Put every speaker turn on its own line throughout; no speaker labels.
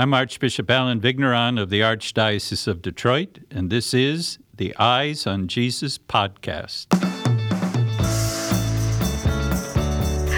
I'm Archbishop Allen Vigneron of the Archdiocese of Detroit, and this is the Eyes on Jesus podcast.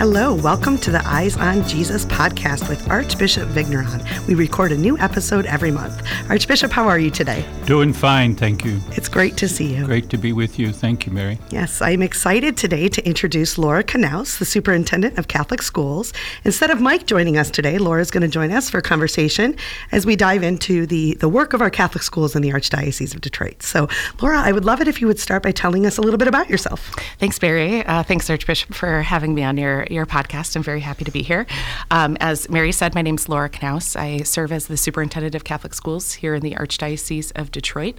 Hello, welcome to the Eyes on Jesus podcast with Archbishop Vigneron. We record a new episode every month. Archbishop, how are you today?
Doing fine, thank you.
It's great to see you.
Great to be with you. Thank you, Mary.
Yes, I'm excited today to introduce Laura Knaus, the superintendent of Catholic schools. Instead of Mike joining us today, Laura's going to join us for a conversation as we dive into the, the work of our Catholic schools in the Archdiocese of Detroit. So, Laura, I would love it if you would start by telling us a little bit about yourself.
Thanks, Mary. Uh, thanks, Archbishop, for having me on your your podcast. I'm very happy to be here. Um, as Mary said, my name is Laura Knaus. I serve as the superintendent of Catholic schools here in the Archdiocese of Detroit.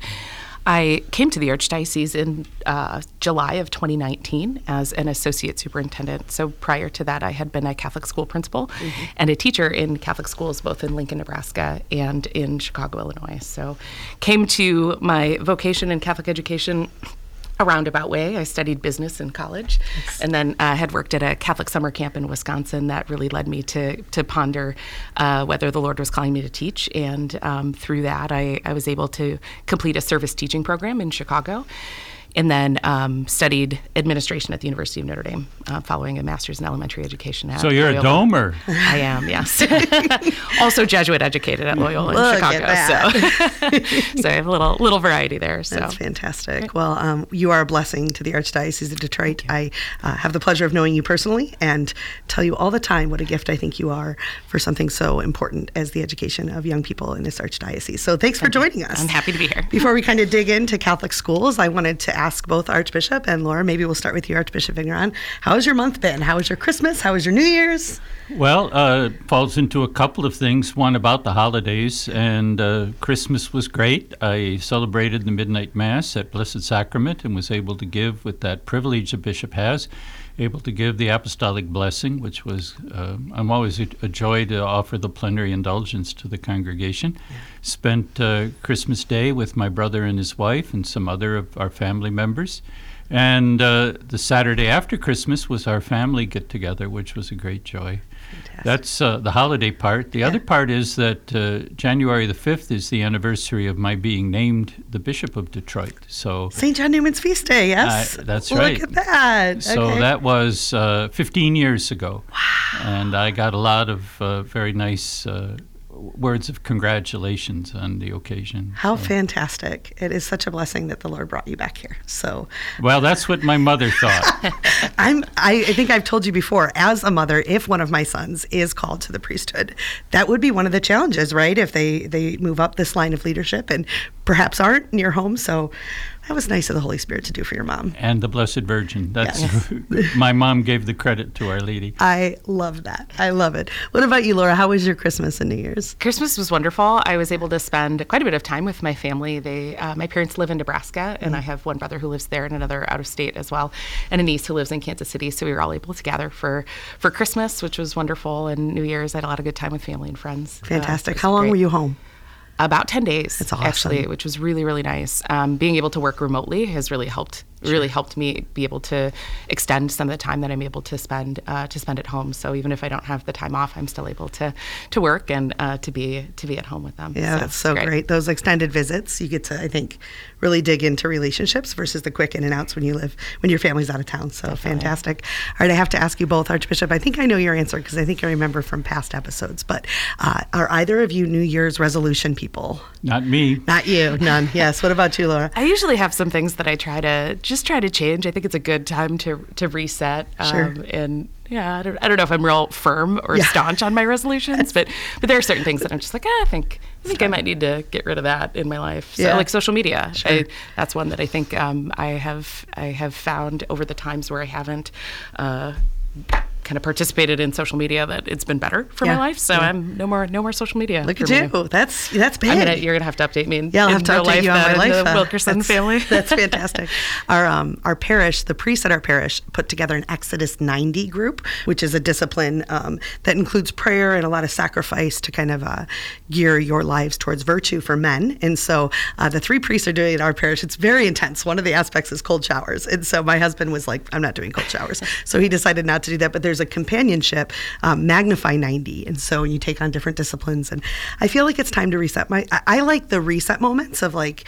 I came to the Archdiocese in uh, July of 2019 as an associate superintendent. So prior to that, I had been a Catholic school principal mm-hmm. and a teacher in Catholic schools, both in Lincoln, Nebraska, and in Chicago, Illinois. So came to my vocation in Catholic education a roundabout way. I studied business in college, yes. and then uh, had worked at a Catholic summer camp in Wisconsin. That really led me to to ponder uh, whether the Lord was calling me to teach, and um, through that, I, I was able to complete a service teaching program in Chicago and then um, studied administration at the University of Notre Dame, uh, following a master's in elementary education. At
so you're
Loyola.
a domer.
I am, yes. also Jesuit educated at Loyola
Look
in Chicago. So, so I have a little little variety there. So
that's fantastic. Well, um, you are a blessing to the Archdiocese of Detroit. I uh, have the pleasure of knowing you personally and tell you all the time what a gift I think you are for something so important as the education of young people in this Archdiocese. So thanks Thank for joining
you.
us.
I'm happy to be here.
Before we kind of dig into Catholic schools, I wanted to ask both Archbishop and Laura. Maybe we'll start with you, Archbishop Vigneron. How has your month been? How was your Christmas? How was your New Year's?
Well, uh, falls into a couple of things. One about the holidays, and uh, Christmas was great. I celebrated the midnight mass at Blessed Sacrament and was able to give with that privilege a bishop has able to give the apostolic blessing, which was, uh, I'm always a, a, joy to offer the plenary indulgence to the congregation. Yeah. Spent uh, Christmas Day with my brother and his wife and some other of our family members. And uh, the Saturday after Christmas was our family get together, which was a great joy. Fantastic. That's uh, the holiday part. The yeah. other part is that uh, January the 5th is the anniversary of my being named the Bishop of Detroit. So
St. John Neumann's feast day, yes?
Uh, that's right.
Look at that.
So
okay.
that was uh, 15 years ago.
Wow.
And I got a lot of uh, very nice words of congratulations on the occasion.
How so. fantastic. It is such a blessing that the Lord brought you back here. So
Well, that's what my mother thought.
I'm I, I think I've told you before, as a mother, if one of my sons is called to the priesthood, that would be one of the challenges, right? If they they move up this line of leadership and perhaps aren't near home. So that was nice of the Holy Spirit to do for your mom.
And the Blessed Virgin. That's yes. my mom gave the credit to Our Lady.
I love that. I love it. What about you, Laura? How was your Christmas and New Year's?
Christmas was wonderful. I was able to spend quite a bit of time with my family. They, uh, my parents live in Nebraska, and mm. I have one brother who lives there and another out of state as well, and a niece who lives in Kansas City. So we were all able to gather for for Christmas, which was wonderful, and New Year's. I had a lot of good time with family and friends.
Uh, Fantastic. Uh, How long great. were you home?
About 10 days
That's awesome.
actually which was really really nice um, being able to work remotely has really helped sure. really helped me be able to extend some of the time that I'm able to spend uh, to spend at home. So even if I don't have the time off, I'm still able to to work and uh, to be to be at home with them.
Yeah, so, that's so great. great. Those extended visits, you get to I think really dig into relationships versus the quick in and outs when you live when your family's out of town. So Definitely. fantastic. All right, I have to ask you both, Archbishop. I think I know your answer because I think I remember from past episodes. But uh, are either of you New Year's resolution people?
Not me.
Not you. None. yes. What about you, Laura?
I usually have some things that I try to just try to change. I think it's a good time to to reset.
Um, sure.
And yeah, I don't, I don't know if I'm real firm or yeah. staunch on my resolutions, but but there are certain things that I'm just like, ah, I think I think I might need to get rid of that in my life. So yeah. like social media,
sure.
I, that's one that I think um, I have I have found over the times where I haven't. Uh, kind of participated in social media that it's been better for yeah. my life. So yeah. I'm no more no more social media.
Look at you. Me. That's that's big.
Gonna, you're gonna have to update me. In,
yeah, I'll have to update
life,
you on my life.
The uh, Wilkerson
that's,
family.
that's fantastic. Our um, our parish, the priests at our parish, put together an Exodus 90 group, which is a discipline um, that includes prayer and a lot of sacrifice to kind of uh, gear your lives towards virtue for men. And so uh, the three priests are doing it at our parish. It's very intense. One of the aspects is cold showers, and so my husband was like, "I'm not doing cold showers," so he decided not to do that. But there's a companionship, um, magnify 90. And so you take on different disciplines. And I feel like it's time to reset. My I, I like the reset moments of like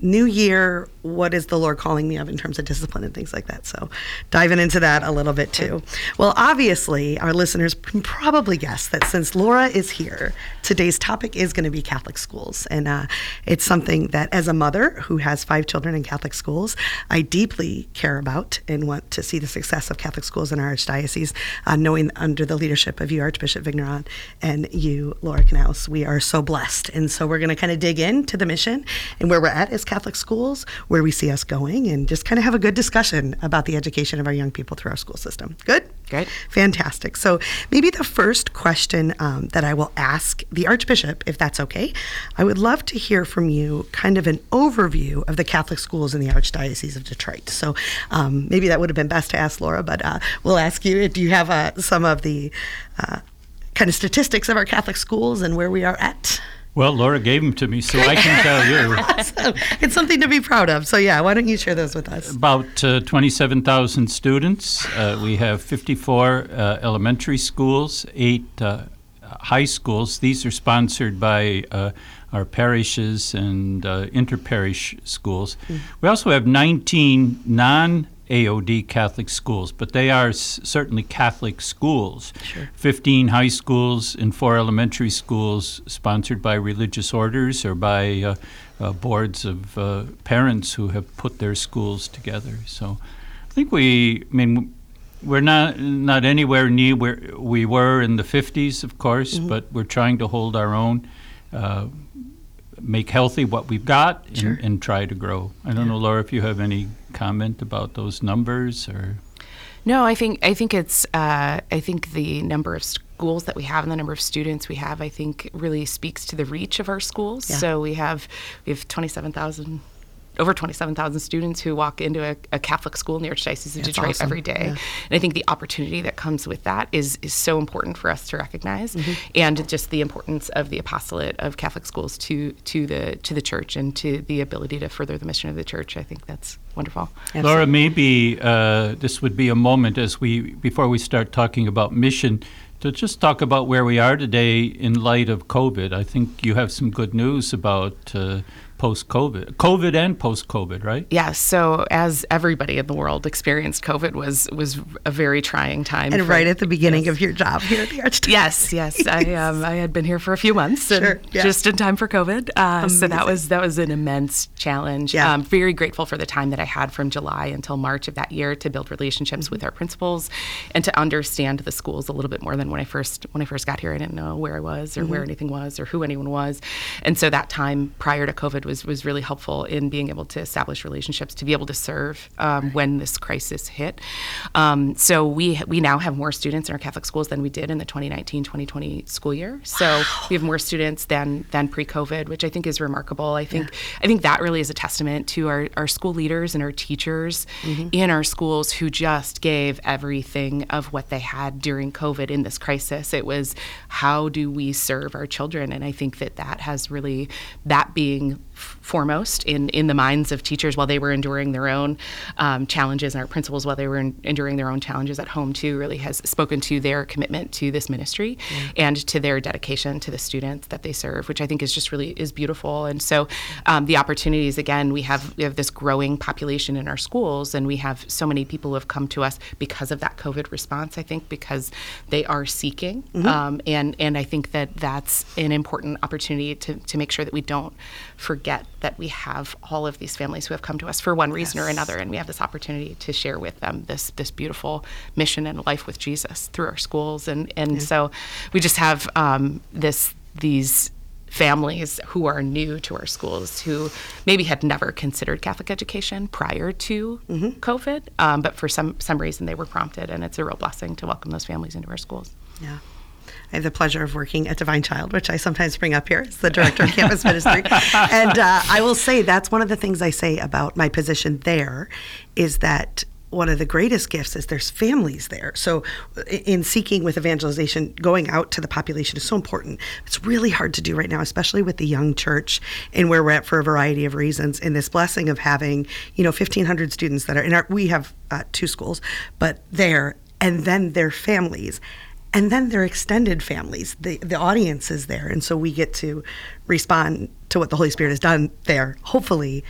new year, what is the Lord calling me of in terms of discipline and things like that? So, diving into that a little bit too. Well, obviously, our listeners can probably guess that since Laura is here, today's topic is going to be Catholic schools. And uh, it's something that, as a mother who has five children in Catholic schools, I deeply care about and want to see the success of Catholic schools in our archdiocese, uh, knowing under the leadership of you, Archbishop Vigneron, and you, Laura Knaus, we are so blessed. And so, we're going to kind of dig into the mission and where we're at as Catholic schools, where we see us going, and just kind of have a good discussion about the education of our young people through our school system. Good?
Great.
Fantastic. So, maybe the first question um, that I will ask the Archbishop, if that's okay, I would love to hear from you kind of an overview of the Catholic schools in the Archdiocese of Detroit. So, um, maybe that would have been best to ask Laura, but uh, we'll ask you do you have uh, some of the uh, kind of statistics of our Catholic schools and where we are at?
Well, Laura gave them to me, so I can tell you.
awesome. It's something to be proud of. So, yeah, why don't you share those with us?
About uh, 27,000 students. Uh, we have 54 uh, elementary schools, eight uh, high schools. These are sponsored by uh, our parishes and uh, interparish schools. Mm. We also have 19 non AOD Catholic schools, but they are s- certainly Catholic schools.
Sure.
15 high schools and four elementary schools sponsored by religious orders or by uh, uh, boards of uh, parents who have put their schools together. So I think we, I mean, we're not not anywhere near where we were in the 50s, of course,
Mm-hmm.
but we're trying to hold our own. Uh, Make healthy what we've got and,
Sure.
and try to grow. I don't know, Laura, if you have any comment about those numbers or.
No, I think I think it's uh, I think the number of schools that we have and the number of students we have I think really speaks to the reach of our schools.
Yeah.
So we have we have twenty seven thousand over 27,000 students who walk into a, a Catholic school in the Archdiocese of
That's
Detroit
awesome.
every day.
Yeah.
And I think the opportunity that comes with that is is so important for us to recognize
Mm-hmm.
and just the importance of the apostolate of Catholic schools to to the to the church and to the ability to further the mission of the church. I think that's wonderful.
Laura, maybe uh, this would be a moment as we before we start talking about mission to just talk about where we are today in light of COVID. I think you have some good news about uh, post-COVID, COVID and post-COVID, right?
Yeah, so as everybody in the world experienced, COVID was was a very trying time.
And
for-
right at the beginning of your job here at the Archdiocese.
Yes, yes, I um, I had been here for a few months, and
Sure, yeah.
just in time for COVID. Uh, so that was that was an immense challenge.
Yeah.
I'm very grateful for the time that I had from July until March of that year to build relationships
Mm-hmm.
with our principals and to understand the schools a little bit more than when I first when I first got here. I didn't know where I was or
Mm-hmm.
where anything was or who anyone was, and so that time prior to COVID was was really helpful in being able to establish relationships to be able to serve um, when this crisis hit. Um, so we we now have more students in our Catholic schools than we did in the 2019-2020 school year. So we have more students than than pre-COVID, which I think is remarkable. I think I think that really is a testament to our, our school leaders and our teachers in our schools who just gave everything of what they had during COVID in this crisis. It was how do we serve our children, and I think that that has really that being foremost in in the minds of teachers while they were enduring their own um, challenges and our principals while they were en- enduring their own challenges at home too really has spoken to their commitment to this ministry and to their dedication to the students that they serve which i think is just really is beautiful. And so um, the opportunities again we have we have this growing population in our schools and we have so many people who have come to us because of that covid response i think because they are seeking um, and and i think that that's an important opportunity to, to make sure that we don't forget that we have all of these families who have come to us for one reason or another and we have this opportunity to share with them this this beautiful mission and life with jesus through our schools and and so we just have um, this these families who are new to our schools who maybe had never considered Catholic education prior to COVID, um, but for some some reason they were prompted, and it's a real blessing to welcome those families into our schools.
Yeah. I have the pleasure of working at Divine Child, which I sometimes bring up here as the director of campus ministry. And uh, I will say that's one of the things I say about my position there is that one of the greatest gifts is there's families there. So in seeking with evangelization, going out to the population is so important. It's really hard to do right now, especially with the young church and where we're at for a variety of reasons. And this blessing of having, you know, 1,500 students that are in our, we have uh, two schools, but there and then their families and then their extended families. The the audience is there. And so we get to respond to what the holy spirit has done there hopefully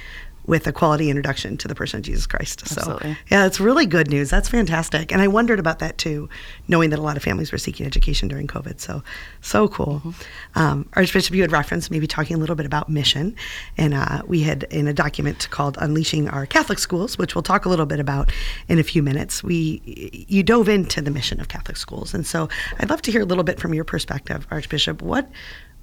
with a quality introduction to the person of Jesus Christ.
Absolutely.
So, yeah, it's really good news. That's fantastic. And I wondered about that too, knowing that a lot of families were seeking education during COVID. So, so cool. Mm-hmm. Um, Archbishop, you had referenced maybe talking a little bit about mission. And uh, we had in a document called Unleashing Our Catholic Schools, which we'll talk a little bit about in a few minutes. We You dove into the mission of Catholic schools. And so I'd love to hear a little bit from your perspective, Archbishop. What,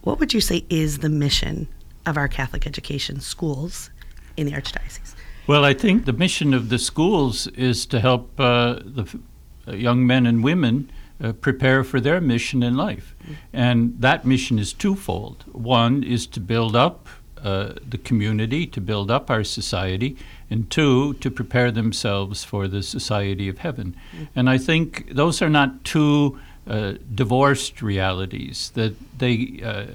what would you say is the mission of our Catholic education schools in the Archdiocese?
Well, I think the mission of the schools is to help uh, the f- uh, young men and women uh, prepare for their mission in life. Mm-hmm. And that mission is twofold. One is to build up uh, the community, to build up our society, and two, to prepare themselves for the society of heaven. Mm-hmm. And I think those are not two uh, divorced realities, that they uh,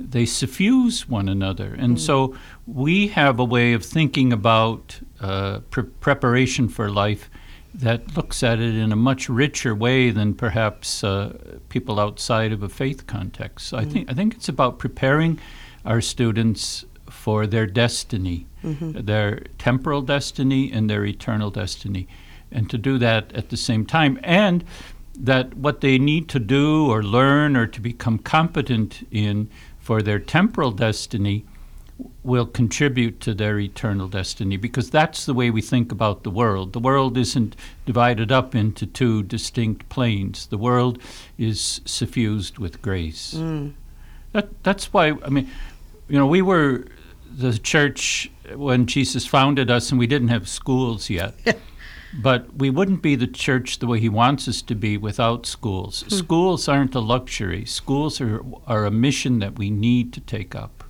they suffuse one another. And mm. so we have a way of thinking about uh, pre- preparation for life that looks at it in a much richer way than perhaps uh, people outside of a faith context. So mm. I think I think it's about preparing our students for their destiny, mm-hmm. their temporal destiny and their eternal destiny, and to do that at the same time and that what they need to do or learn or to become competent in for their temporal destiny will contribute to their eternal destiny because that's the way we think about the world. The world isn't divided up into two distinct planes. The world is suffused with grace. Mm. That that's why I mean, you know, we were the church when Jesus founded us and we didn't have schools yet. But we wouldn't be the church the way he wants us to be without schools. Hmm. Schools aren't a luxury. Schools are, are a mission that we need to take up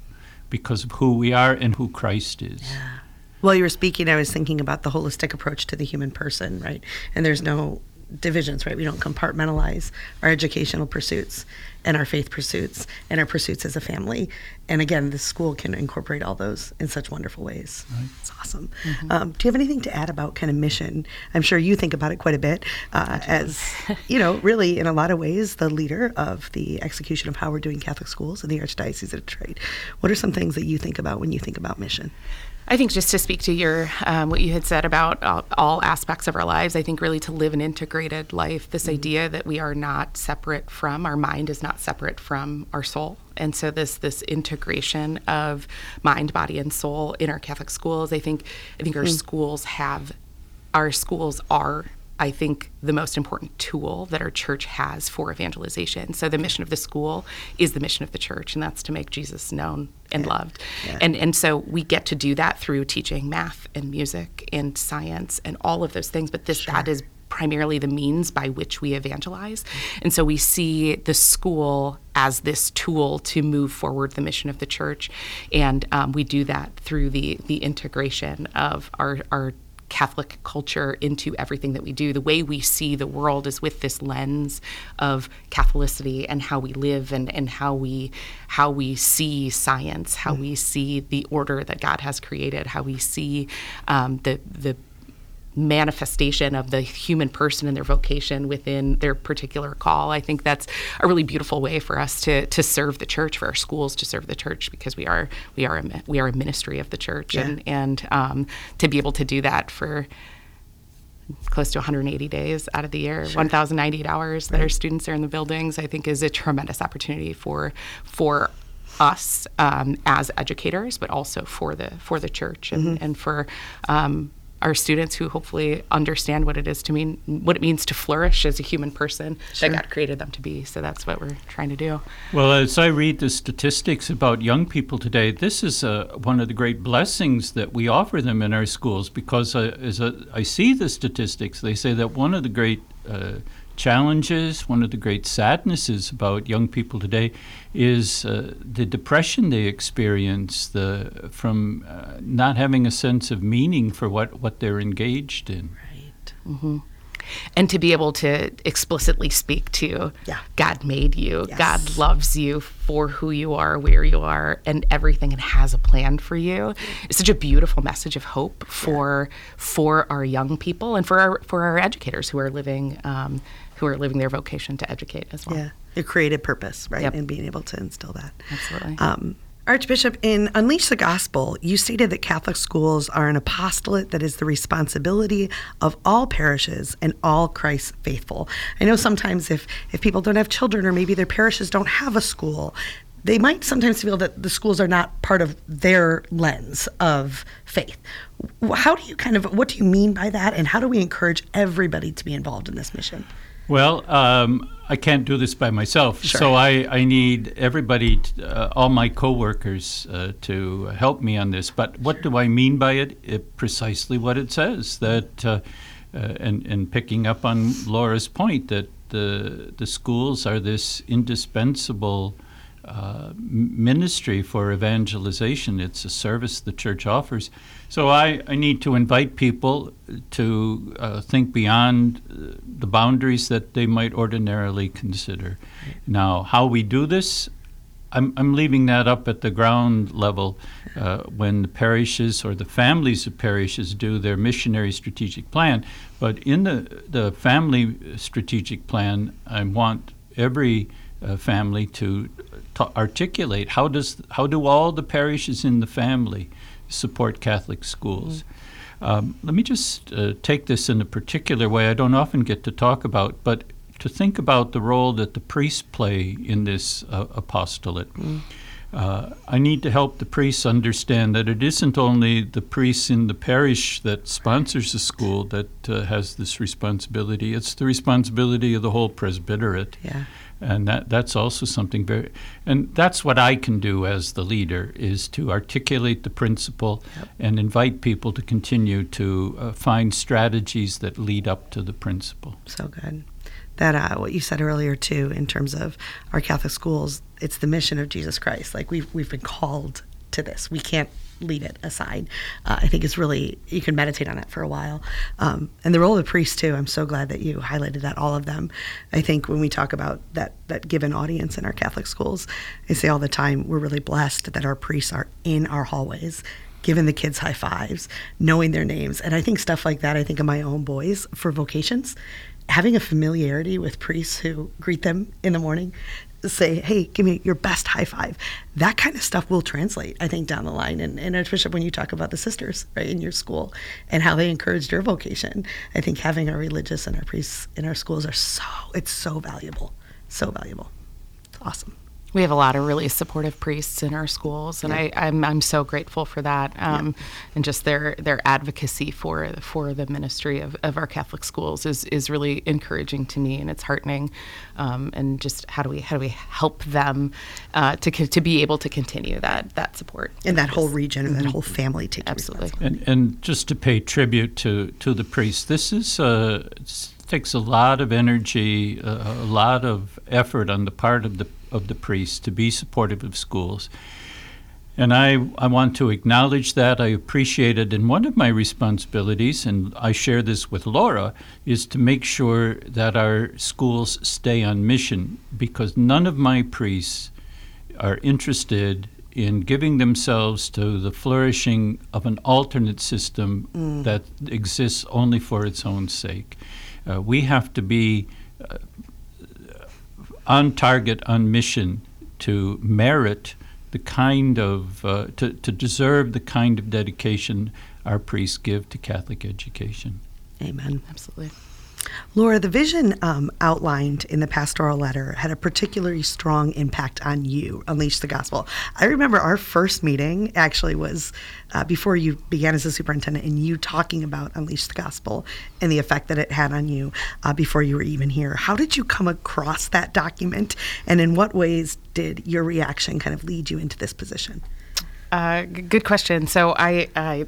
because of who we are and who Christ is.
Yeah. While you were speaking, I was thinking about the holistic approach to the human person, right? And there's no divisions, right? We don't compartmentalize our educational pursuits and our faith pursuits and our pursuits as a family. And again, the school can incorporate all those in such wonderful ways. Right. It's awesome. Mm-hmm. Um, do you have anything to add about kind of mission? I'm sure you think about it quite a bit uh, as, you know, really in a lot of ways, the leader of the execution of how we're doing Catholic schools in the Archdiocese of Detroit. What are some things that you think about when you think about mission?
I think just to speak to your um, what you had said about all, all, aspects of our lives, I think really to live an integrated life, this mm-hmm. idea that we are not separate from our mind is not separate from our soul, and so this this integration of mind, body, and soul in our Catholic schools, I think I think our mm-hmm. schools have our schools are I think, the most important tool that our church has for evangelization. So the mission of the school is the mission of the church, and that's to make Jesus known and yeah. loved. Yeah. And and so we get to do that through teaching math and music and science and all of those things. But this sure. that is primarily the means by which we evangelize. And so we see the school as this tool to move forward the mission of the church. And um, we do that through the, the integration of our, our Catholic culture into everything that we do. The way we see the world is with this lens of Catholicity and how we live and, and how we how we see science, how mm. we see the order that God has created, how we see um, the the manifestation of the human person and their vocation within their particular call. I think that's a really beautiful way for us to to serve the church, for our schools to serve the church, because we are we are a, we are a ministry of the church, yeah. and and um, to be able to do that for close to 180 days out of the year, sure. 1,098 hours that our students are in the buildings, I think is a tremendous opportunity for for us um, as educators, but also for the for the church and, mm-hmm. and for um, our students who hopefully understand what it is to mean what it means to flourish as a human person sure. that God created them to be. So that's what we're trying to do.
Well, as I read the statistics about young people today, this is uh, one of the great blessings that we offer them in our schools because uh, as a, I see the statistics, they say that one of the great uh, challenges, one of the great sadnesses about young people today is uh, the depression they experience the, from uh, not having a sense of meaning for what, what they're engaged in.
Right. Mm-hmm.
and to be able to explicitly speak to
Yeah.
God made you,
Yes.
God loves you for who you are, where you are, and everything, and has a plan for you. It's such a beautiful message of hope for for our young people and for our for our educators who are living um, who are living their vocation to educate as well.
Yeah, your creative purpose, right?
Yep.
And being able to instill that.
Absolutely.
Um, Archbishop, in Unleash the Gospel, you stated that Catholic schools are an apostolate that is the responsibility of all parishes and all Christ's faithful. I know sometimes if, if people don't have children or maybe their parishes don't have a school, they might sometimes feel that the schools are not part of their lens of faith. How do you kind of, what do you mean by that? And how do we encourage everybody to be involved in this mission?
Well, um, I can't do this by myself,
Sure.
so I, I need everybody, t- uh, all my coworkers, uh, to help me on this. But what do I mean by it? it precisely what it says. That, uh, uh, and and picking up on Laura's point that the the schools are this indispensable. Uh, ministry for evangelization. It's a service the church offers. So I, I need to invite people to uh, think beyond uh, the boundaries that they might ordinarily consider. Now, how we do this, I'm, I'm leaving that up at the ground level uh, when the parishes or the families of parishes do their missionary strategic plan. But in the, the family strategic plan, I want every uh, family to, to articulate how does how do all the parishes in the family support Catholic schools. Um, let me just uh, take this in a particular way I don't often get to talk about, but to think about the role that the priests play in this uh, apostolate. Uh, I need to help the priests understand that it isn't only the priests in the parish that sponsors the school that uh, has this responsibility. It's the responsibility of the whole presbyterate
Yeah.
And that that's also something very and that's what I can do as the leader is to articulate the principle and invite people to continue to uh, find strategies that lead up to the principle.
So good. That uh, what you said earlier too, in terms of our Catholic schools, it's the mission of Jesus Christ. Like we've we've been called to this. We can't leave it aside. Uh, I think it's really you can meditate on it for a while. Um, and the role of the priest too. I'm so glad that you highlighted that. All of them. I think when we talk about that that given audience in our Catholic schools, I say all the time we're really blessed that our priests are in our hallways giving the kids high fives, knowing their names. And I think stuff like that, I think of my own boys for vocations, having a familiarity with priests who greet them in the morning, say, hey, give me your best high five. That kind of stuff will translate, I think, down the line. And, and Archbishop, when you talk about the sisters, right, in your school and how they encouraged your vocation, I think having our religious and our priests in our schools are so, it's so valuable. So valuable. It's awesome.
We have a lot of really supportive priests in our schools, and I, I'm I'm so grateful for that, um, and just their their advocacy for for the ministry of, of our Catholic schools is is really encouraging to me, and it's heartening, um, and just how do we how do we help them uh, to to be able to continue that that support.
And that whole region and that whole family taking
Absolutely.
And and just to pay tribute to to the priests, this is uh, takes a lot of energy, uh, a lot of effort on the part of the of the priests to be supportive of schools. And I, I want to acknowledge that. I appreciate it. And one of my responsibilities, and I share this with Laura, is to make sure that our schools stay on mission because none of my priests are interested in giving themselves to the flourishing of an alternate system that exists only for its own sake. Uh, we have to be uh, on target, on mission to merit the kind of, uh, to, to deserve the kind of dedication our priests give to Catholic education.
Amen.
Absolutely.
Laura, the vision um, outlined in the pastoral letter had a particularly strong impact on you, Unleash the Gospel. I remember our first meeting actually was uh, before you began as a superintendent, and you talking about Unleash the Gospel and the effect that it had on you uh, before you were even here. How did you come across that document, and in what ways did your reaction kind of lead you into this position?
Uh, g- good question. So I, I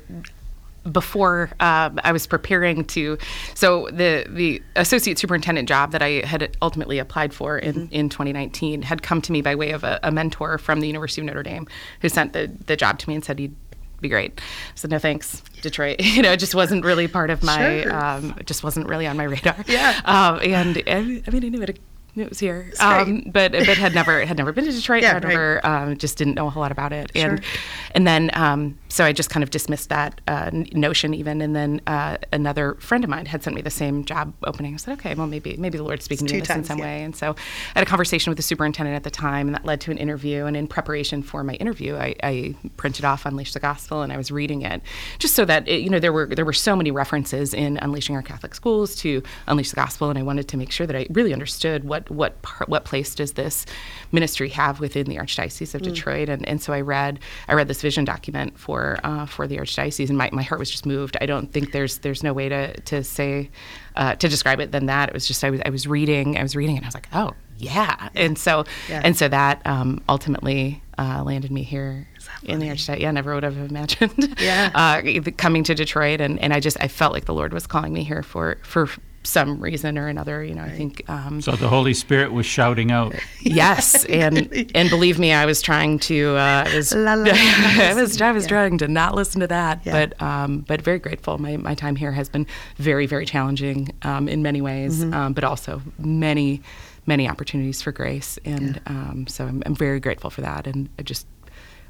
before um, I was preparing to, so the the associate superintendent job that I had ultimately applied for in, in 2019 had come to me by way of a, a mentor from the University of Notre Dame, who sent the the job to me and said he'd be great. So no thanks, Detroit. you know, it just wasn't really part of my.
Sure.
Um, just wasn't really on my radar.
Yeah.
Um, and, and I mean, I knew it. It was here, um, but but had never had never been to Detroit.
Yeah,
had never um, just didn't know a whole lot about it, and
Sure.
and then um, so I just kind of dismissed that uh, notion even. And then uh, another friend of mine had sent me the same job opening. I said, okay, well maybe maybe the Lord's speaking to me this in some
yeah.
way. And so I had a conversation with the superintendent at the time, and that led to an interview. And in preparation for my interview, I, I printed off Unleash the Gospel, and I was reading it just so that it, you know there were there were so many references in Unleashing Our Catholic Schools to Unleash the Gospel, and I wanted to make sure that I really understood what what part, what place does this ministry have within the Archdiocese of Detroit. And, and so I read I read this vision document for uh, for the Archdiocese, and my, my heart was just moved. I don't think there's there's no way to to say uh, to describe it than that. It was just I was I was reading I was reading and I was like, oh yeah, and so
Yeah.
and so that um, ultimately uh, landed me here in the Archdiocese. Yeah, never would have imagined.
Yeah.
uh, coming to Detroit, and, and I just I felt like the Lord was calling me here for for some reason or another. You know, I think. Um,
So the Holy Spirit was shouting out.
Yes, and and believe me, I was trying to. Uh, I was
La, la, la.
I was I was trying to not listen to that,
Yeah.
but um, but very grateful. My my time here has been very very challenging um, in many ways,
Mm-hmm.
um, but also many many opportunities for grace, and um, so I'm, I'm very grateful for that, and just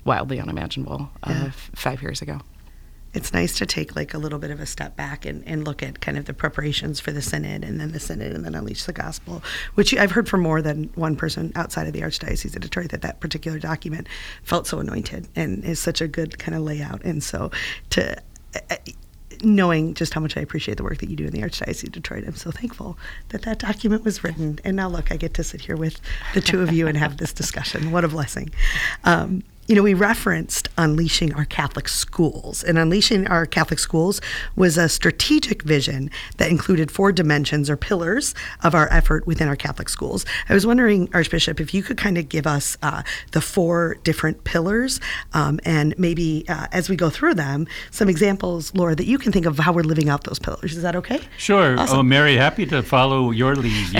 wildly unimaginable uh,
Yeah.
f- five years ago.
It's nice to take like a little bit of a step back and, and look at kind of the preparations for the synod and then the synod and then unleash the gospel which i've heard from more than one person outside of the archdiocese of detroit that that particular document felt so anointed and is such a good kind of layout and so to uh, knowing just how much I appreciate the work that you do in the Archdiocese of Detroit, I'm so thankful that that document was written. And now, look, I get to sit here with the two of you and have this discussion. What a blessing. Um, you know, we referenced unleashing our Catholic schools, and unleashing our Catholic schools was a strategic vision that included four dimensions or pillars of our effort within our Catholic schools. I was wondering, Archbishop, if you could kind of give us uh, the four different pillars, um, and maybe uh, as we go through them, some examples, Laura, that you can think of how we're living out those pillars. Is that okay?
Sure.
Awesome.
Oh, Mary, happy to follow your lead.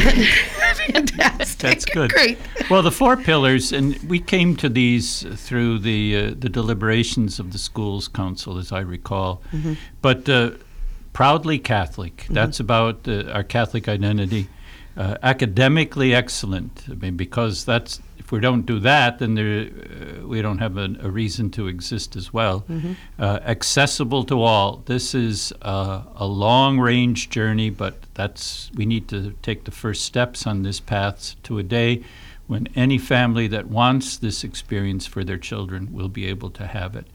Fantastic.
That's good.
Great.
Well, the four pillars, and we came to these through the uh, the deliberations of the schools council, as I recall.
Mm-hmm.
But uh, proudly Catholic. That's about uh, our Catholic identity. Uh, academically excellent. I mean, because that's if we don't do that, then there, uh, we don't have a, a reason to exist as well. Uh, accessible to all. This is uh, a long range journey, but that's we need to take the first steps on this path to a day when any family that wants this experience for their children will be able to have it.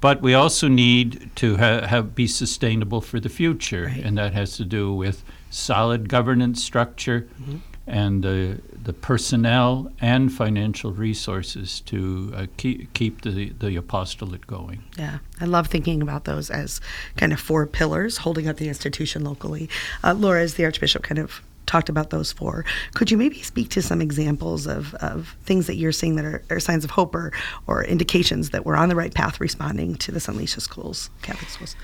But we also need to ha- have be sustainable for the future,
Right.
and that has to do with solid governance structure and uh, the personnel and financial resources to uh, keep keep the the apostolate going.
Yeah, I love thinking about those as kind of four pillars holding up the institution locally. Uh, Laura, as the Archbishop kind of talked about those four, could you maybe speak to some examples of, of things that you're seeing that are, are signs of hope or, or indications that we're on the right path responding to this Unleash Schools, Catholic schools?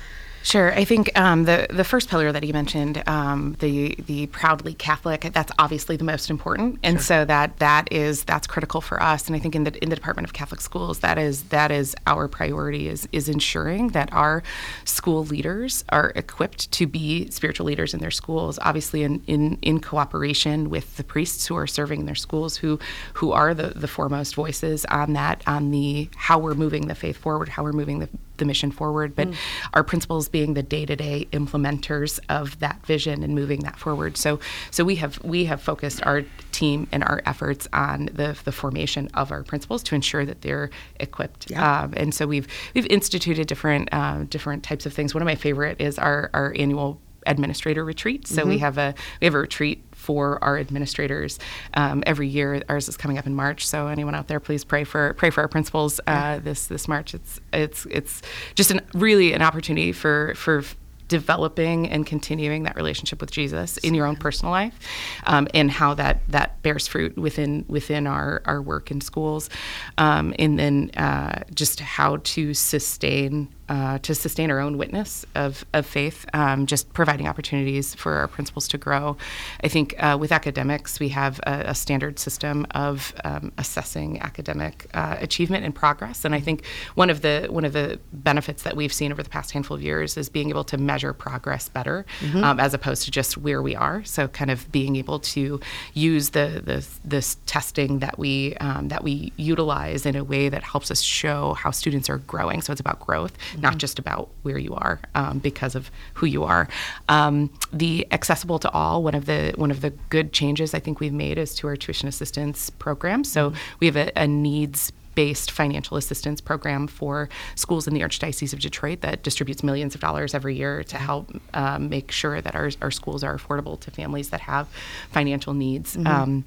Sure. I think um, the the first pillar that you mentioned, um, the the proudly Catholic, that's obviously the most important, and so that that is that's critical for us. And I think in the in the Department of Catholic Schools, that is that is our priority is is ensuring that our school leaders are equipped to be spiritual leaders in their schools. Obviously, in in, in cooperation with the priests who are serving in their schools, who who are the the foremost voices on that on the how we're moving the faith forward, how we're moving the the mission forward, but our principals being the day-to-day implementers of that vision and moving that forward. So, so we have we have focused our team and our efforts on the the formation of our principals to ensure that they're equipped.
Yeah.
Um, and so we've we've instituted different uh, different types of things. One of my favorite is our our annual administrator retreat. So we have a we have a retreat for our administrators um, every year. Ours is coming up in March, so anyone out there, please pray for pray for our principals uh, this this March. It's it's it's just an really an opportunity for for developing and continuing that relationship with Jesus in your own personal life, um, and how that that bears fruit within within our our work in schools, um, and then uh, just how to sustain uh, to sustain our own witness of, of faith, um, just providing opportunities for our principals to grow. I think uh, with academics, we have a, a standard system of um, assessing academic uh, achievement and progress, and I think one of the one of the benefits that we've seen over the past handful of years is being able to measure progress better, mm-hmm. um, as opposed to just where we are. So, kind of being able to use the, the this testing that we um, that we utilize in a way that helps us show how students are growing. So it's about growth mm-hmm. not just about where you are um, because of who you are. Um, the accessible to all one of the one of the good changes I think we've made is to our tuition assistance program. So mm-hmm. we have a, a needs based financial assistance program for schools in the Archdiocese of Detroit that distributes millions of dollars every year to help um, make sure that our, our schools are affordable to families that have financial needs. Mm-hmm. Um,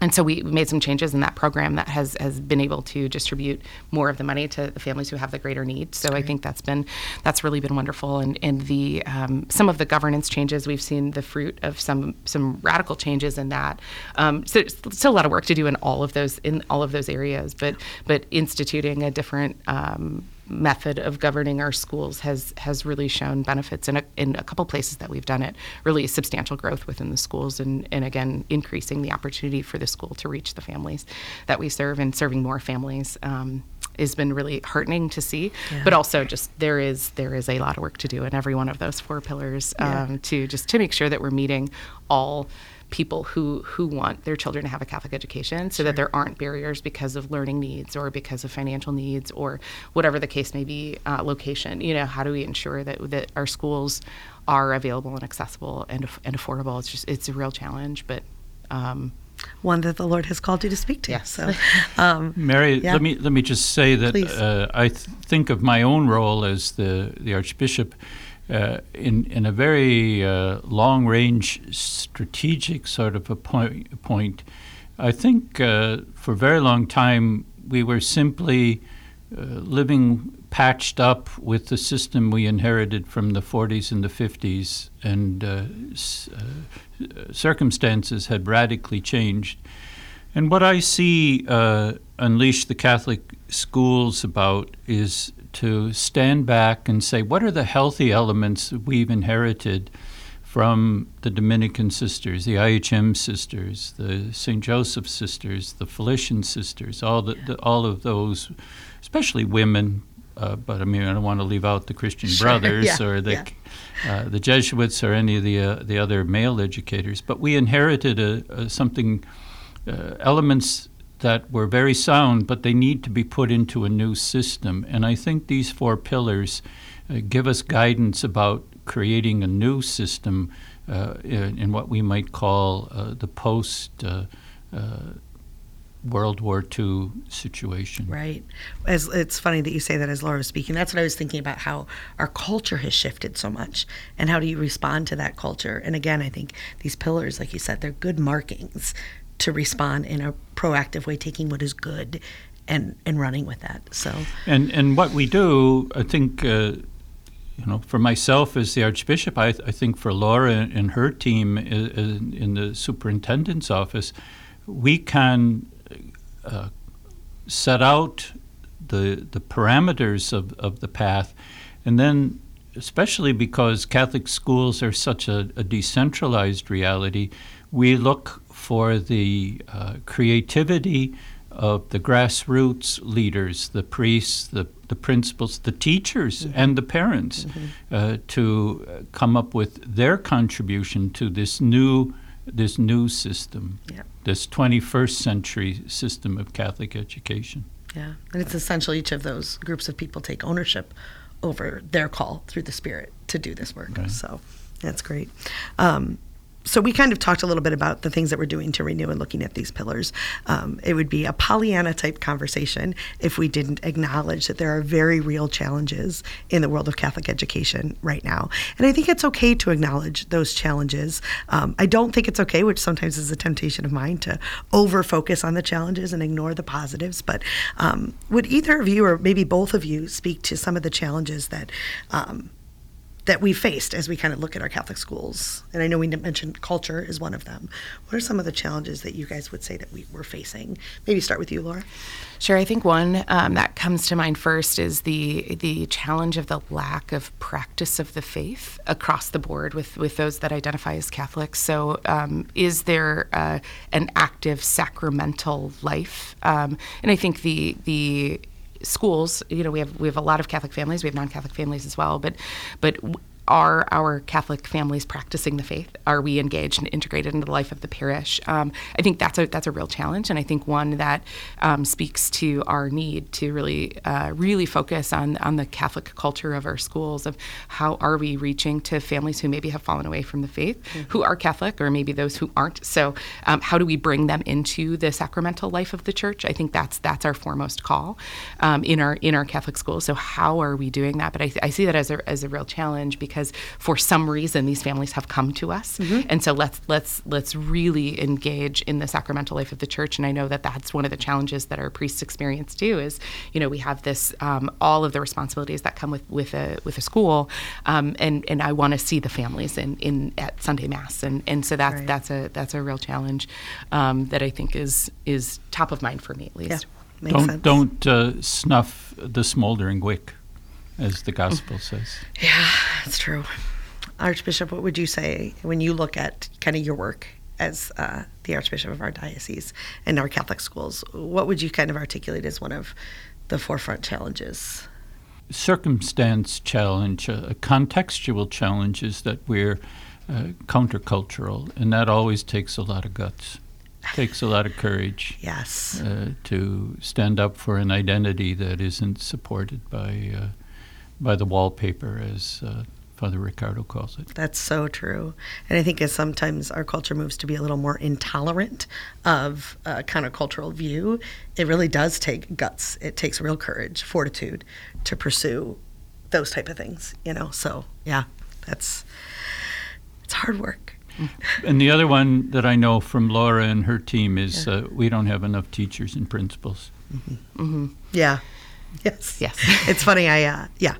and so we made some changes in that program that has has been able to distribute more of the money to the families who have the greater need. So I think that's been that's really been wonderful. And and the um, some of the governance changes we've seen the fruit of some some radical changes in that. Um, so still a lot of work to do in all of those in all of those areas, but but instituting a different um, method of governing our schools has has really shown benefits in a, in a couple places that we've done it. Really substantial growth within the schools, and and again increasing the opportunity for the school to reach the families that we serve and serving more families. Um, has been really heartening to see, yeah. but also just there is there is a lot of work to do in every one of those four pillars yeah. um, to just to make sure that we're meeting all people who who want their children to have a Catholic education, so sure. that there aren't barriers because of learning needs or because of financial needs or whatever the case may be. Uh, location, you know, how do we ensure that that our schools are available and accessible and and affordable? It's just it's a real challenge, but. Um,
one that the Lord has called you to speak to.
Yes.
So,
um, Mary, yeah. let me let me just say that uh, I th- think of my own role as the the Archbishop uh, in in a very uh, long range strategic sort of a point, point I think uh, for a very long time we were simply uh, living patched up with the system we inherited from the 40s and the 50s, and uh, circumstances had radically changed. And what I see unleash the Catholic schools about is to stand back and say, what are the healthy elements that we've inherited from the Dominican sisters, the IHM sisters, the St. Joseph sisters, the Felician sisters, all, the, the all of those, especially women, uh, but I mean, I don't want to leave out the Christian sure, Brothers yeah, or the, yeah. uh, the Jesuits or any of the, uh, the other male educators. But we inherited a, a something, uh, elements that were very sound, but they need to be put into a new system. And I think these four pillars uh, give us guidance about creating a new system uh, in, in, what we might call uh, the post. Uh, uh, World War II situation.
Right. As it's funny that you say that as Laura was speaking. That's what I was thinking about how our culture has shifted so much and how do you respond to that culture? And again, I think these pillars, like you said, they're good markings to respond in a proactive way, taking what is good and and running with that. So
and and what we do, I think. Uh, you know, for myself as the Archbishop, I, I think for Laura and her team in, in the superintendent's office, we can uh, set out the the parameters of, of the path, and then especially because Catholic schools are such a, a decentralized reality, we look for the uh, creativity of the grassroots leaders, the priests, the, the principals, the teachers, mm-hmm. and the parents mm-hmm. uh, to come up with their contribution to this new this new system, yeah. this 21st century system of Catholic education.
Yeah, and it's essential each of those groups of people take ownership over their call through the Spirit to do this work. Right. So that's great. Um, so we kind of talked a little bit about the things that we're doing to renew and looking at these pillars. Um, it would be a Pollyanna type conversation if we didn't acknowledge that there are very real challenges in the world of Catholic education right now. And I think it's okay to acknowledge those challenges. Um, I don't think it's okay, which sometimes is a temptation of mine, to over focus on the challenges and ignore the positives. But um, would either of you, or maybe both of you, speak to some of the challenges that? That we faced as we kind of look at our Catholic schools? And I know we mentioned culture is one of them. What are some of the challenges that you guys would say that we were facing? Maybe start with you, Laura.
Sure. I think one um, that comes to mind first is the the challenge of the lack of practice of the faith across the board with with those that identify as Catholics. So, um, is there uh, an active sacramental life? Um, and I think the the schools, you know, we have we have a lot of Catholic families, we have non-Catholic families as well, but but are our Catholic families practicing the faith? Are we engaged and integrated into the life of the parish? Um, I think that's a that's a real challenge, and I think one that um, speaks to our need to really uh, really focus on on the Catholic culture of our schools of how are we reaching to families who maybe have fallen away from the faith, mm-hmm. who are Catholic, or maybe those who aren't. So, um, how do we bring them into the sacramental life of the church? I think that's that's our foremost call um, in our in our Catholic schools. So, how are we doing that? But I, I see that as a as a real challenge because because for some reason these families have come to us, mm-hmm. and so let's let's let's really engage in the sacramental life of the church. And I know that that's one of the challenges that our priests experience too. Is you know we have this um, all of the responsibilities that come with with a with a school, um, and and I want to see the families in in at Sunday mass, and and so that's right. that's a that's a real challenge um, that I think is is top of mind for me at least.
Yeah. don't sense. don't uh, snuff the smoldering wick as the gospel says.
Yeah, that's true. Archbishop, what would you say when you look at kind of your work as uh, the Archbishop of our diocese and our Catholic schools? What would you kind of articulate as one of the forefront challenges?
Circumstance challenge, a contextual challenge is that we're uh, countercultural, and that always takes a lot of guts. takes a lot of courage.
Yes.
Uh, to stand up for an identity that isn't supported by uh, by the wallpaper, as uh, Father Riccardo calls it.
That's so true. And I think as sometimes our culture moves to be a little more intolerant of a kind of cultural view, it really does take guts. It takes real courage, fortitude to pursue those type of things, you know. So, yeah, that's it's hard work.
And the other one that I know from Laura and her team is yeah. uh, we don't have enough teachers and principals.
Mm-hmm. Mm-hmm. Yeah. Yes. Yes. it's funny. I uh, yeah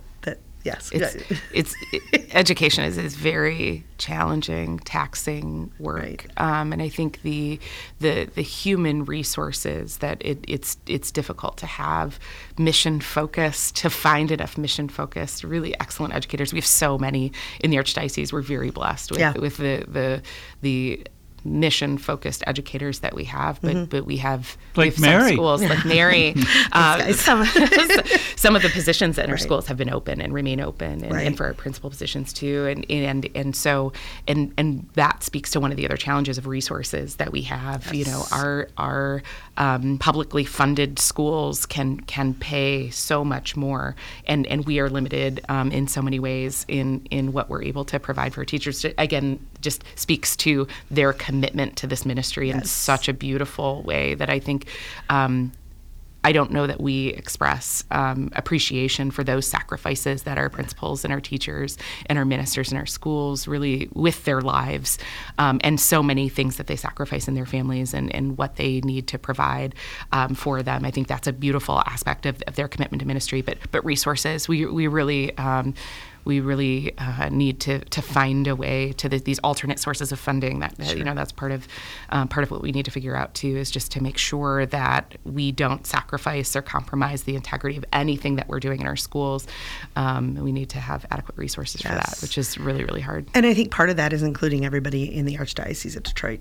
yes.
It's, it's it, education is, is very challenging taxing work. Right. um, and i think the the the human resources that it, it's it's difficult to have mission focused to find enough mission focused really excellent educators. We have so many in the archdiocese. We're very blessed with,
yeah.
with the the the mission focused educators that we have, but mm-hmm. but we have
like
we
have
Mary schools like Mary. uh, some some of the positions in our right. schools have been open and remain open, and, right. and, for our principal positions too. And and and so and and that speaks to one of the other challenges of resources that we have. Yes. You know, our our um, publicly funded schools can can pay so much more, and and we are limited um, in so many ways in in what we're able to provide for teachers. Again, just speaks to their commitment to this ministry yes. in such a beautiful way that I think um, I don't know that we express um, appreciation for those sacrifices that our principals and our teachers and our ministers in our schools really with their lives um, and so many things that they sacrifice in their families and, and what they need to provide um, for them. I think that's a beautiful aspect of, of, their commitment to ministry. But but resources, we we really um, we really uh, need to to find a way to the, these alternate sources of funding. That sure. you know that's part of um, part of what we need to figure out too is just to make sure that we don't sacrifice or compromise the integrity of anything that we're doing in our schools. Um, we need to have adequate resources yes. for that, which is really really hard.
And I think part of that is including everybody in the Archdiocese of Detroit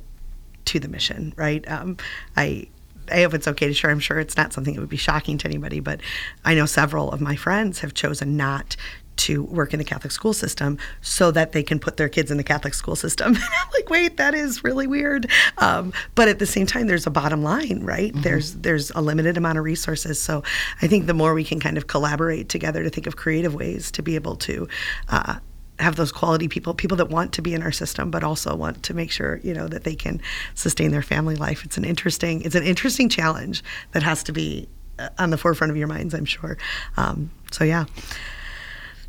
to the mission, right? Um, I I hope it's okay to share. I'm sure it's not something that would be shocking to anybody, but I know several of my friends have chosen not to work in the Catholic school system so that they can put their kids in the Catholic school system. I'm like, wait, that is really weird. Um, but at the same time, there's a bottom line, right? Mm-hmm. There's there's a limited amount of resources. So I think the more we can kind of collaborate together to think of creative ways to be able to. Uh, have those quality people, people that want to be in our system, but also want to make sure you know that they can sustain their family life. It's an interesting, it's an interesting challenge that has to be uh, on the forefront of your minds, I'm sure. Um, so yeah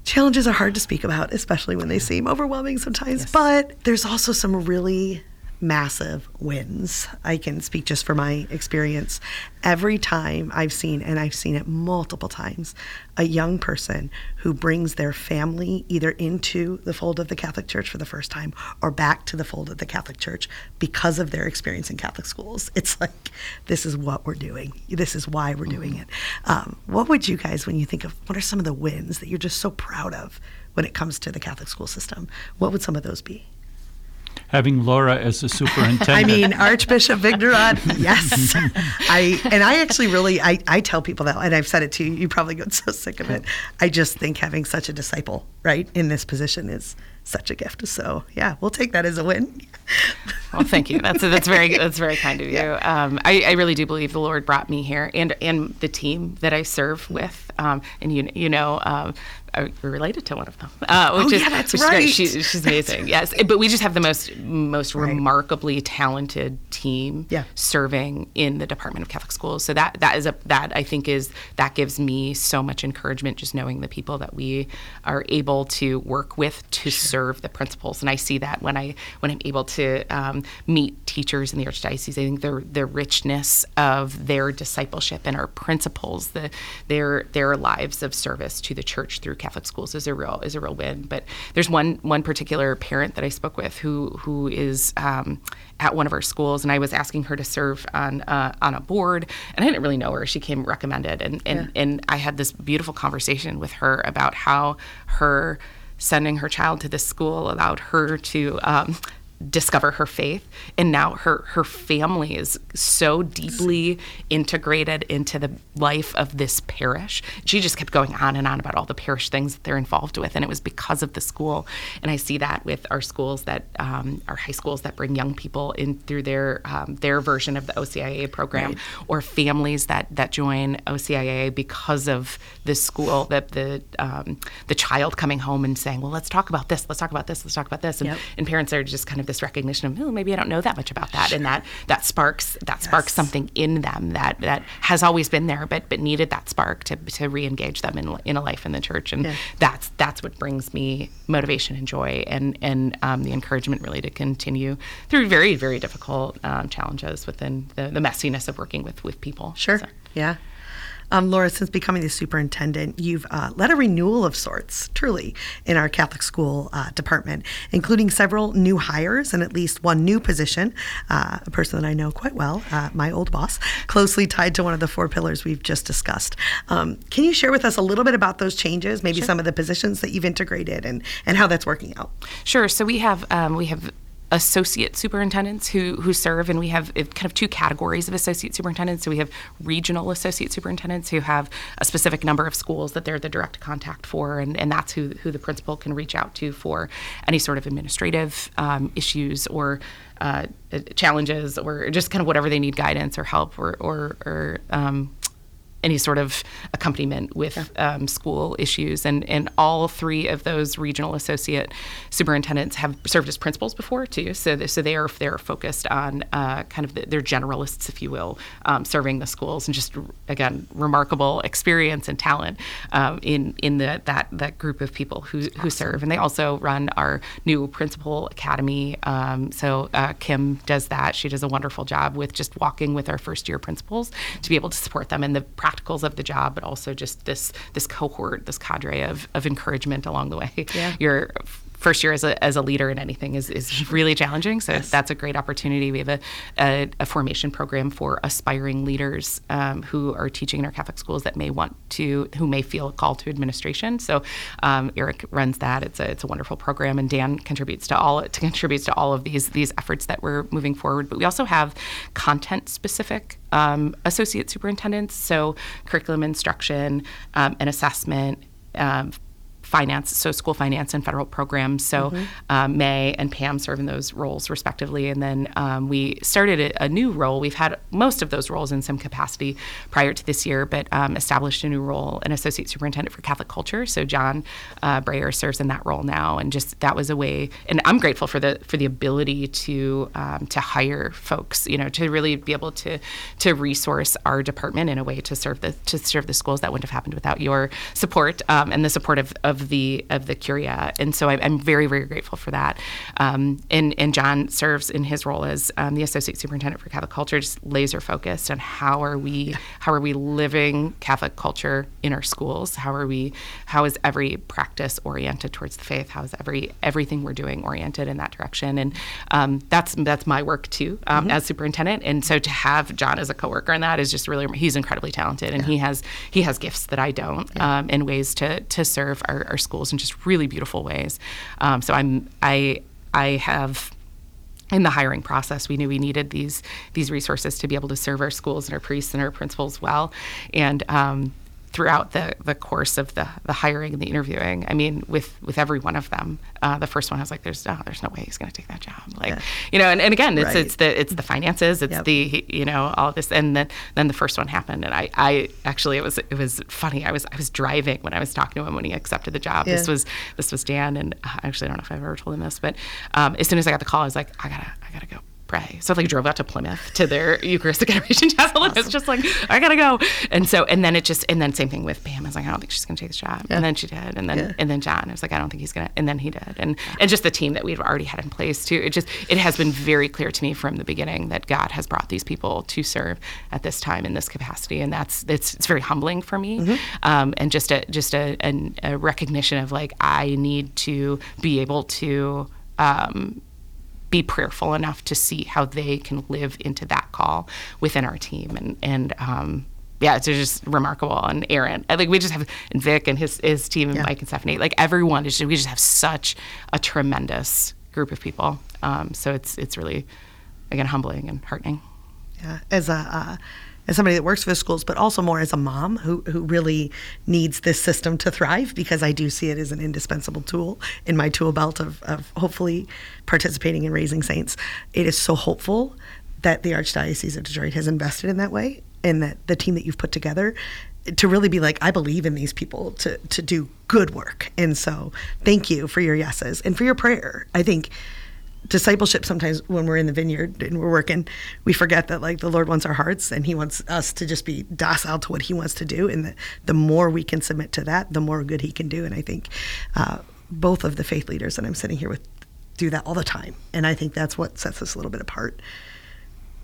challenges are hard to speak about, especially when they seem overwhelming sometimes. Yes. But there's also some really massive wins. I can speak just for my experience. Every time I've seen, and I've seen it multiple times, a young person who brings their family either into the fold of the Catholic Church for the first time or back to the fold of the Catholic Church because of their experience in Catholic schools. It's like, this is what we're doing. This is why we're doing it. Um, what would you guys, when you think of what are some of the wins that you're just so proud of when it comes to the Catholic school system, what would some of those be?
Having Laura as the superintendent.
I mean, Archbishop Vigneron, yes. I and I actually really I, I tell people that, and I've said it to you. You probably get so sick of it. I just think having such a disciple, right, in this position is such a gift. So yeah, we'll take that as a win.
well, thank you. That's that's very that's very kind of you. Yeah. Um, I, I, really do believe the Lord brought me here, and and the team that I serve with, um, and you you know. Um, we're related to one of them,
uh, which oh, is yeah, that's
which
right.
She, she's amazing. yes, but we just have the most most right. remarkably talented team
yeah.
serving in the Department of Catholic Schools. So that that is a that I think is that gives me so much encouragement just knowing the people that we are able to work with to sure. serve the principals, and I see that when I when I'm able to um, meet teachers in the archdiocese. I think the the richness of their discipleship and our principals, the their their lives of service to the church through Catholic schools is a real is a real win. But there's one one particular parent that I spoke with who who is um, at one of our schools, and I was asking her to serve on uh, on a board, and I didn't really know her. She came recommended, and and, yeah. and I had this beautiful conversation with her about how her sending her child to this school allowed her to um, discover her faith and now her her family is so deeply integrated into the life of this parish she just kept going on and on about all the parish things that they're involved with and it was because of the school and i see that with our schools that um, our high schools that bring young people in through their um, their version of the ocia program right. or families that that join ocia because of this school that the um, the child coming home and saying well let's talk about this let's talk about this let's talk about this and,
yep.
and parents are just kind of this recognition of oh maybe I don't know that much about that and that that sparks that yes. sparks something in them that that has always been there but but needed that spark to to re-engage them in in a life in the church and yeah. that's that's what brings me motivation and joy and and um, the encouragement really to continue through very very difficult um, challenges within the, the messiness of working with with people
sure so. yeah um, Laura, since becoming the superintendent, you've uh, led a renewal of sorts, truly, in our Catholic school uh, department, including several new hires and at least one new position, uh, a person that I know quite well, uh, my old boss, closely tied to one of the four pillars we've just discussed. Um, can you share with us a little bit about those changes, maybe sure. some of the positions that you've integrated and, and how that's working out?
Sure. So we have um, we have associate superintendents who who serve, and we have kind of two categories of associate superintendents. So we have regional associate superintendents who have a specific number of schools that they're the direct contact for, and, and that's who who the principal can reach out to for any sort of administrative um, issues or uh, challenges or just kind of whatever they need guidance or help or or, or um, any sort of accompaniment with yeah. um, school issues. And, and all three of those regional associate superintendents have served as principals before too. So they, so they are they're focused on uh, kind of the, they're generalists, if you will, um, serving the schools and just again remarkable experience and talent um, in in the that that group of people who who awesome. serve. And they also run our new principal academy. Um, so uh, Kim does that. She does a wonderful job with just walking with our first year principals to be able to support them in the practicals of the job, but also just this this cohort, this cadre of, of encouragement along the way.
Yeah.
You're first year as a, as a leader in anything is, is really challenging. So yes. that's a great opportunity. We have a, a, a formation program for aspiring leaders um, who are teaching in our Catholic schools that may want to, who may feel a call to administration. So um, Eric runs that. It's a, it's a wonderful program, and Dan contributes to all to contributes to all of these these efforts that we're moving forward. But we also have content specific um, associate superintendents, so curriculum instruction um, and assessment. Um, finance, so school finance and federal programs. So mm-hmm. um, May and Pam serve in those roles respectively. And then um, we started a, a, new role. We've had most of those roles in some capacity prior to this year, but um, established a new role, an associate superintendent for Catholic culture. So John uh, Brayer serves in that role now, and just that was a way. And I'm grateful for the for the ability to um, to hire folks, you know, to really be able to to resource our department in a way to serve the to serve the schools that wouldn't have happened without your support um, and the support of, of of the of the curia, and so I, I'm very very grateful for that. Um, and and John serves in his role as um, the associate superintendent for Catholic culture, just laser focused on how are we how are we living Catholic culture in our schools? How are we how is every practice oriented towards the faith? How is every everything we're doing oriented in that direction? And um, that's that's my work too um,
Mm-hmm.
as superintendent. And so to have John as a coworker in that is just really he's incredibly talented, and he has he has gifts that I don't um, in ways to to serve our, our schools in just really beautiful ways. Um, so I'm I I have in the hiring process, we knew we needed these these resources to be able to serve our schools and our priests and our principals well. And um, throughout the, the course of the, the hiring and the interviewing, I mean, with, with every one of them, uh, the first one I was like, "There's no, there's no way he's going to take that job." Like, you know, and, and again, it's
Right.
it's the it's the finances, it's
Yep.
the you know all this, and then then the first one happened, and I I actually it was it was funny. I was I was driving when I was talking to him when he accepted the job. This was this was Dan, and uh, actually I don't know if I've ever told him this, but um, as soon as I got the call, I was like, I gotta I gotta go pray. So I like drove out to Plymouth to their Eucharistic Adoration Chapel, and it's just like I gotta go. And so and then it just and then same thing with Pam. I was like, I don't think she's gonna take this job, and then she did, and then
Yeah.
and then John. I was like, I don't think he's gonna, and then he did, and and just the team that we've already had in place too. It just it has been very clear to me from the beginning that God has brought these people to serve at this time in this capacity, and that's it's it's very humbling for me, um, and just a just a, an, a recognition of like I need to be able to. Um, be prayerful enough to see how they can live into that call within our team and and um yeah, it's just remarkable. And Aaron, I think we just have and Vic and his his team and
Yeah.
Mike and Stephanie. Like everyone is, just, we just have such a tremendous group of people. Um, so it's it's really again humbling and heartening.
yeah, as a uh, as somebody that works for schools, but also more as a mom who who really needs this system to thrive because I do see it as an indispensable tool in my tool belt of, of hopefully participating in raising saints. It is so hopeful that the Archdiocese of Detroit has invested in that way, and that the team that you've put together to really be like, I believe in these people to to do good work. And so, thank you for your yeses and for your prayer. I think discipleship sometimes when we're in the vineyard and we're working we forget that like the lord wants our hearts and he wants us to just be docile to what he wants to do. And the, the more we can submit to that the more good he can do. And i think uh, both of the faith leaders that i'm sitting here with do that all the time. And i think that's what sets us a little bit apart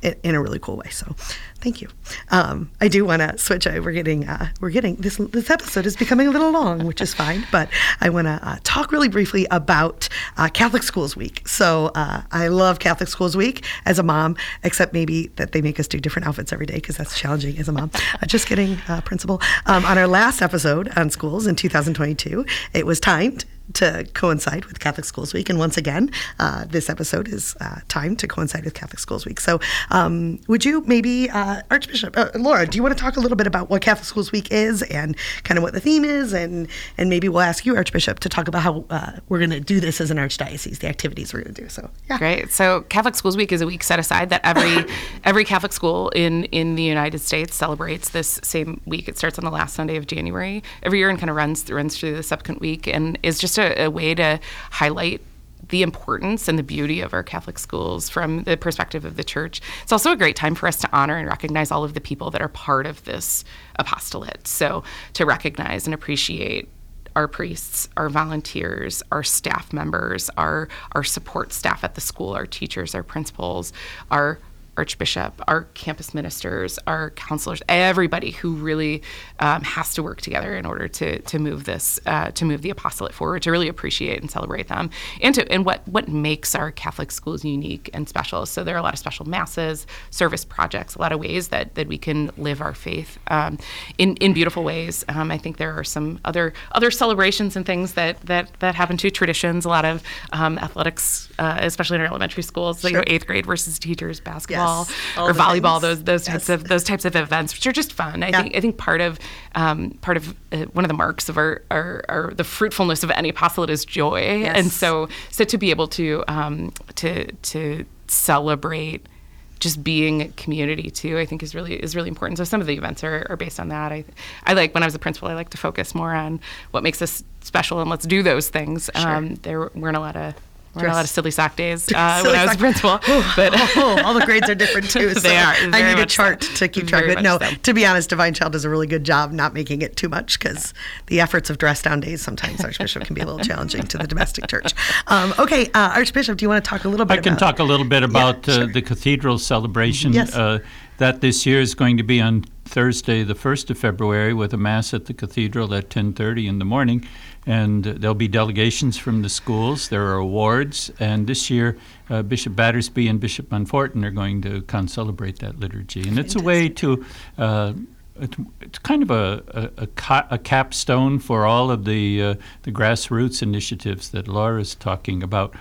in, a really cool way. So, thank you. Um, I do want to switch. We're getting uh, we're getting this this episode is becoming a little long, which is fine. But I want to uh, talk really briefly about uh, Catholic Schools Week. So uh, I love Catholic Schools Week as a mom, except maybe that they make us do different outfits every day because that's challenging as a mom. Uh, just kidding, uh, principal. Um, on our last episode on schools in 2022, it was timed to coincide with Catholic Schools Week. And once again, uh, this episode is uh, timed to coincide with Catholic Schools Week. So, um, would you maybe, uh, Archbishop uh, Laura, do you want to talk a little bit about what Catholic Schools Week is and kind of what the theme is? And, and maybe we'll ask you, Archbishop, to talk about how uh, we're going to do this as an archdiocese, the activities we're going to do. So, yeah.
Great. So Catholic Schools Week is a week set aside that every every Catholic school in in the United States celebrates this same week. It starts on the last Sunday of January every year and kind of runs runs through the subsequent week and is just a, a way to highlight the importance and the beauty of our Catholic schools from the perspective of the church. It's also a great time for us to honor and recognize all of the people that are part of this apostolate. So to recognize and appreciate our priests, our volunteers, our staff members, our our support staff at the school, our teachers, our principals, our archbishop, our campus ministers, our counselors, everybody who really um, has to work together in order to to move this uh, to move the apostolate forward. To really appreciate and celebrate them, and to and what what makes our Catholic schools unique and special. So there are a lot of special masses, service projects, a lot of ways that that we can live our faith um, in in beautiful ways. Um, I think there are some other other celebrations and things that that that happen to Traditions, a lot of um, athletics, uh, especially in our elementary schools. So, you know, eighth grade versus teachers basketball
Yes,
or volleyball.
things.
Those those types of those types of events, which are just fun. I
Yeah.
think I think part of um, part of uh, one of the marks of our, our, our the fruitfulness of any apostolate is joy, and so so to be able to um, to to celebrate just being a community too, I think is really is really important. So some of the events are, are based on that. I I like when I was a principal, I like to focus more on what makes us special and let's do those things. Um, there weren't a lot of We're a lot of silly sock days uh,
Silly
when I was
sock-
principal. But
oh, all the grades are different too.
They
so
are,
I need a chart
so.
to keep track
Very
of it. No,
so.
to be honest, Divine Child does a really good job not making it too much because the efforts of dress down days sometimes Archbishop can be a little challenging to the domestic church. Um, okay, uh, Archbishop, do you want to talk a little bit?
I can
about,
talk a little bit about uh,
sure.
the cathedral celebration.
Yes.
Uh, that this year is going to be on Thursday, the first of February, with a mass at the cathedral at 10:30 in the morning, and there'll be delegations from the schools. There are awards, and this year uh, Bishop Battersby and Bishop Monforton are going to con-celebrate that liturgy, and it's a way to. Uh, it- it's kind of a, a, a, ca- a capstone for all of the uh, the grassroots initiatives that Laura's talking about.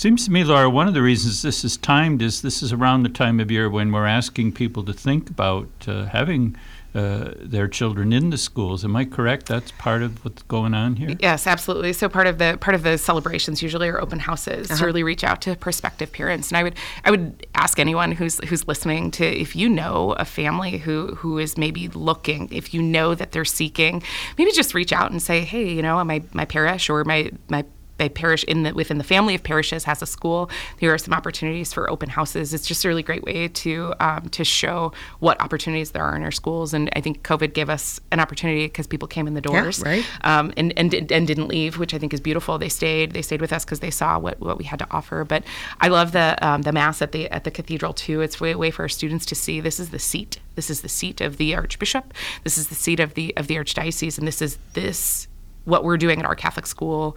Seems to me, Laura, one of the reasons this is timed is this is around the time of year when we're asking people to think about uh, having uh, their children in the schools. Am I correct? That's part of what's going on here.
Yes, absolutely. So part of the part of the celebrations usually are open houses to really reach out to prospective parents. And I would I would ask anyone who's who's listening to if you know a family who who is maybe looking, if you know that they're seeking, maybe just reach out and say, hey, you know, my my parish or my my my parish in the within the family of parishes has a school. Here are some opportunities for open houses. It's just a really great way to um, to show what opportunities there are in our schools. And I think COVID gave us an opportunity because people came in the doors
right.
um, and, and and didn't leave, which I think is beautiful. They stayed. They stayed with us because they saw what, what we had to offer. But I love the um, the mass at the at the cathedral too. It's a way for our students to see this is the seat. This is the seat of the archbishop. This is the seat of the of the archdiocese, and this is this what we're doing at our Catholic school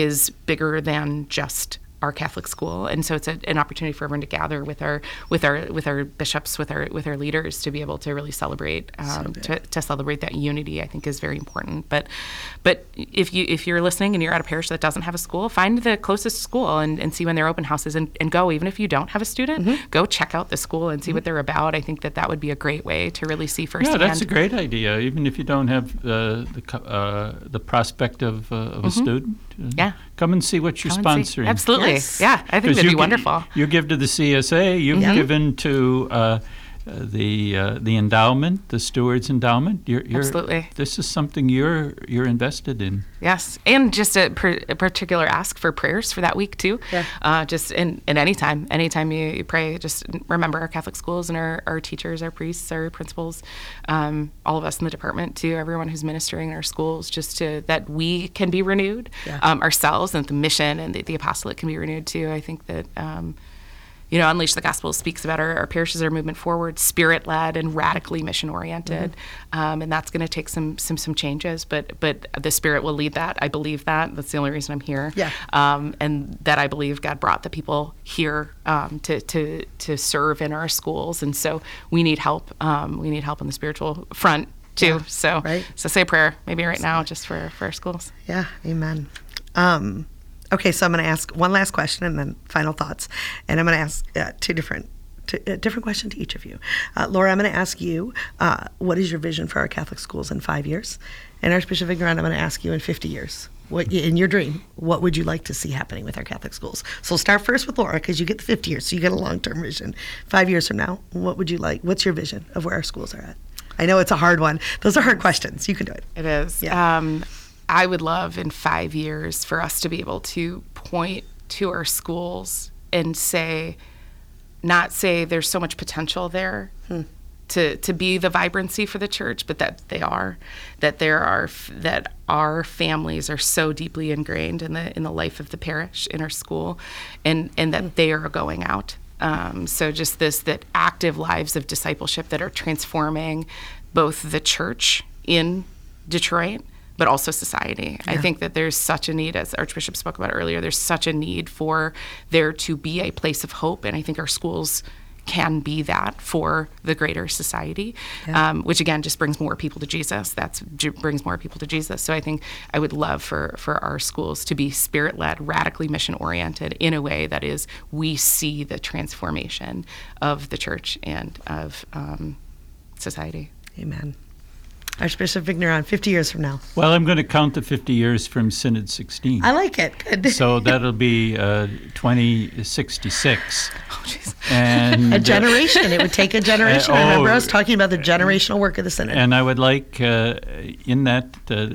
is bigger than just our Catholic school, and so it's a, an opportunity for everyone to gather with our with our with our bishops, with our with our leaders, to be able to really celebrate um, to, to celebrate that unity. I think is very important. But but if you if you're listening and you're at a parish that doesn't have a school, find the closest school and, and see when they're open houses and, and go. Even if you don't have a student,
Mm-hmm.
go check out the school and see what they're about. I think that that would be a great way to really see firsthand.
Yeah, that's a great idea. Even if you don't have uh, the uh, the prospect of, uh, of a student,
Mm-hmm. Yeah.
come and see what you're
Come
sponsoring.
Absolutely.
Yes.
Yeah, I think that'd be
gi-
wonderful.
You give to the CSA. You've given to uh, uh, the uh, the endowment, the stewards endowment. You're, you're,
Absolutely.
This is something you're you're invested in.
Yes, and just a, per, a particular ask for prayers for that week too.
Yeah.
Uh, just in, in any time, anytime you, you pray, just remember our Catholic schools and our, our teachers, our priests, our principals, um, all of us in the department too, everyone who's ministering in our schools, just to that we can be renewed
Yeah.
um, ourselves and the mission and the, the apostolate can be renewed too. I think that. Um, you know, Unleash the Gospel speaks about our, our parishes are movement forward, spirit led, and radically mission oriented,
Mm-hmm.
um, and that's going to take some some some changes. But but the Spirit will lead that. I believe that. That's the only reason I'm here.
Yeah.
Um, and that I believe God brought the people here um, to to to serve in our schools, and so we need help. Um, we need help on the spiritual front too.
Yeah,
so
right.
so say a prayer maybe right now just for for our schools.
Yeah, amen. Um, okay, so I'm going to ask one last question and then final thoughts, and I'm going to ask uh, two different. Two, a different question to each of you. Uh, Laura, I'm going to ask you, uh, what is your vision for our Catholic schools in five years? And Archbishop Vigneron, I'm going to ask you in 50 years. What in your dream? What would you like to see happening with our Catholic schools? So we'll start first with Laura because you get the 50 years, so you get a long-term vision. Five years from now, what would you like? What's your vision of where our schools are at? I know it's a hard one. Those are hard questions. You can do it.
It is.
Yeah.
Um, I would love in five years for us to be able to point to our schools and say, not say there's so much potential there to, to be the vibrancy for the church, but that they are, that there are, that our families are so deeply ingrained in the in the life of the parish in our school, and and that they are going out. Um, so just this that active lives of discipleship that are transforming both the church in Detroit, but also society. I think that there's such a need, as Archbishop spoke about earlier, there's such a need for there to be a place of hope. And I think our schools can be that for the greater society, um, which again just brings more people to Jesus. That's j- brings more people to Jesus. So I think I would love for for our schools to be spirit led, radically mission oriented in a way that is we see the transformation of the church and of um, society.
Amen. Archbishop Vigneron, 50 years from now.
Well, I'm going to count the 50 years from Synod 16.
I like it. Good.
so that'll be uh, 2066.
Oh, jeez.
And
a generation. It would take a generation.
Uh,
I remember
oh,
us talking about the generational work of the Synod.
And I would like, uh, in that uh,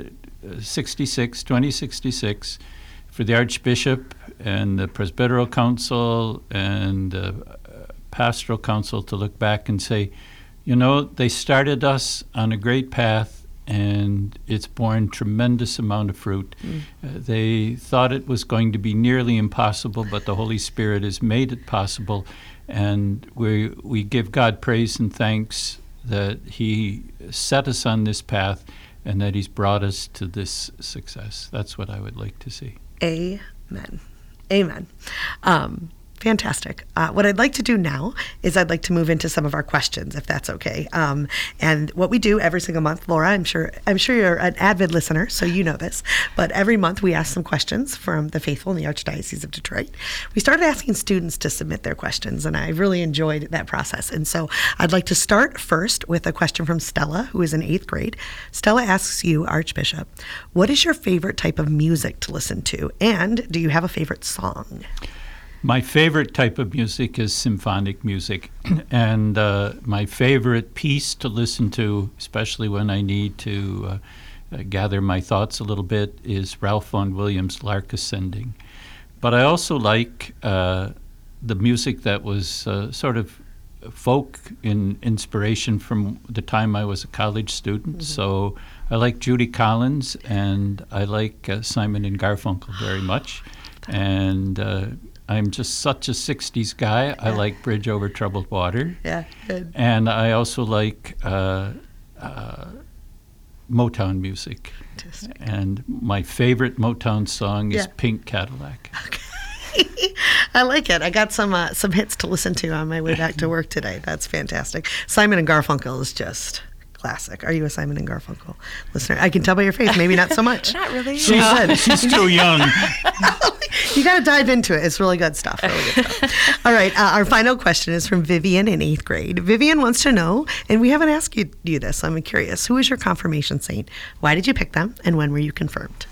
66, 2066, for the Archbishop and the Presbyteral Council and the Pastoral Council to look back and say, you know, they started us on a great path and it's borne tremendous amount of fruit. Mm. Uh, they thought it was going to be nearly impossible, but the Holy Spirit has made it possible, and we we give God praise and thanks that He set us on this path and that He's brought us to this success. That's what I would like to see.
Amen. Amen. Um, Fantastic. Uh, what I'd like to do now is I'd like to move into some of our questions, if that's okay. Um, and what we do every single month, Laura, I'm sure I'm sure you're an avid listener, so you know this. But every month we ask some questions from the faithful in the Archdiocese of Detroit. We started asking students to submit their questions, and I really enjoyed that process. And so I'd like to start first with a question from Stella, who is in eighth grade. Stella asks you, Archbishop, what is your favorite type of music to listen to, and do you have a favorite song?
My favorite type of music is symphonic music, and uh, my favorite piece to listen to, especially when I need to uh, uh, gather my thoughts a little bit, is Ralph Vaughan Williams' Lark Ascending. But I also like uh, the music that was uh, sort of folk in inspiration from the time I was a college student. Mm-hmm. So I like Judy Collins and I like uh, Simon and Garfunkel very much. And I'm just such a 60s guy. Yeah. I like Bridge Over Troubled Water.
Yeah, good.
And I also like uh, uh, Motown music. And my favorite Motown song is. Pink Cadillac.
Okay. I like it. I got some uh, some hits to listen to on my way back to work today. That's fantastic. Simon and Garfunkel is just classic. Are you a Simon and Garfunkel listener? I can tell by your face, maybe not so much.
not really.
She's, no. she's too young.
you got to dive into it. It's really good stuff. Really good stuff. All right. Uh, our final question is from Vivian in eighth grade. Vivian wants to know, and we haven't asked you, you this. I'm curious. Who is your confirmation saint? Why did you pick them, and when were you confirmed?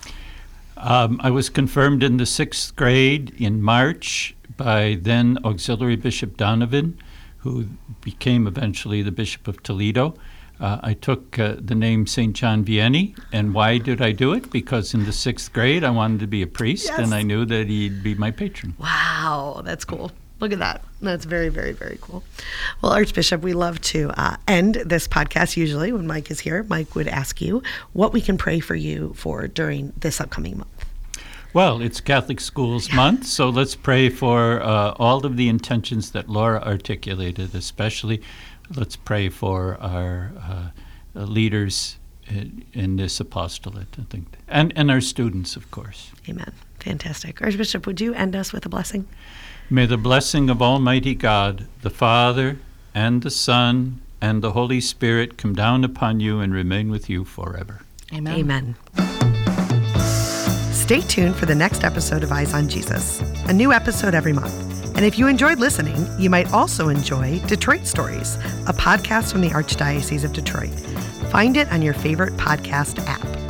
Um, I was confirmed in the sixth grade in March by then Auxiliary Bishop Donovan, who became eventually the Bishop of Toledo. Uh, I took uh, the name St. John Vianney. And why did I do it? Because in the sixth grade, I wanted to be a priest, yes. and I knew that he'd be my patron.
Wow, that's cool. Look at that. That's very, very, very cool. Well, Archbishop, we love to uh, end this podcast usually when Mike is here. Mike would ask you what we can pray for you for during this upcoming month.
Well, it's Catholic Schools Month, so let's pray for uh, all of the intentions that Laura articulated, especially let's pray for our uh, leaders in, in, this apostolate, I think, and, and our students, of course.
Amen. Fantastic. Archbishop, would you end us with a blessing?
May the blessing of Almighty God, the Father, and the Son, and the Holy Spirit come down upon you and remain with you forever.
Amen. Amen. Stay tuned for the next episode of Eyes on Jesus, a new episode every month. And if you enjoyed listening, you might also enjoy Detroit Stories, a podcast from the Archdiocese of Detroit. Find it on your favorite podcast app.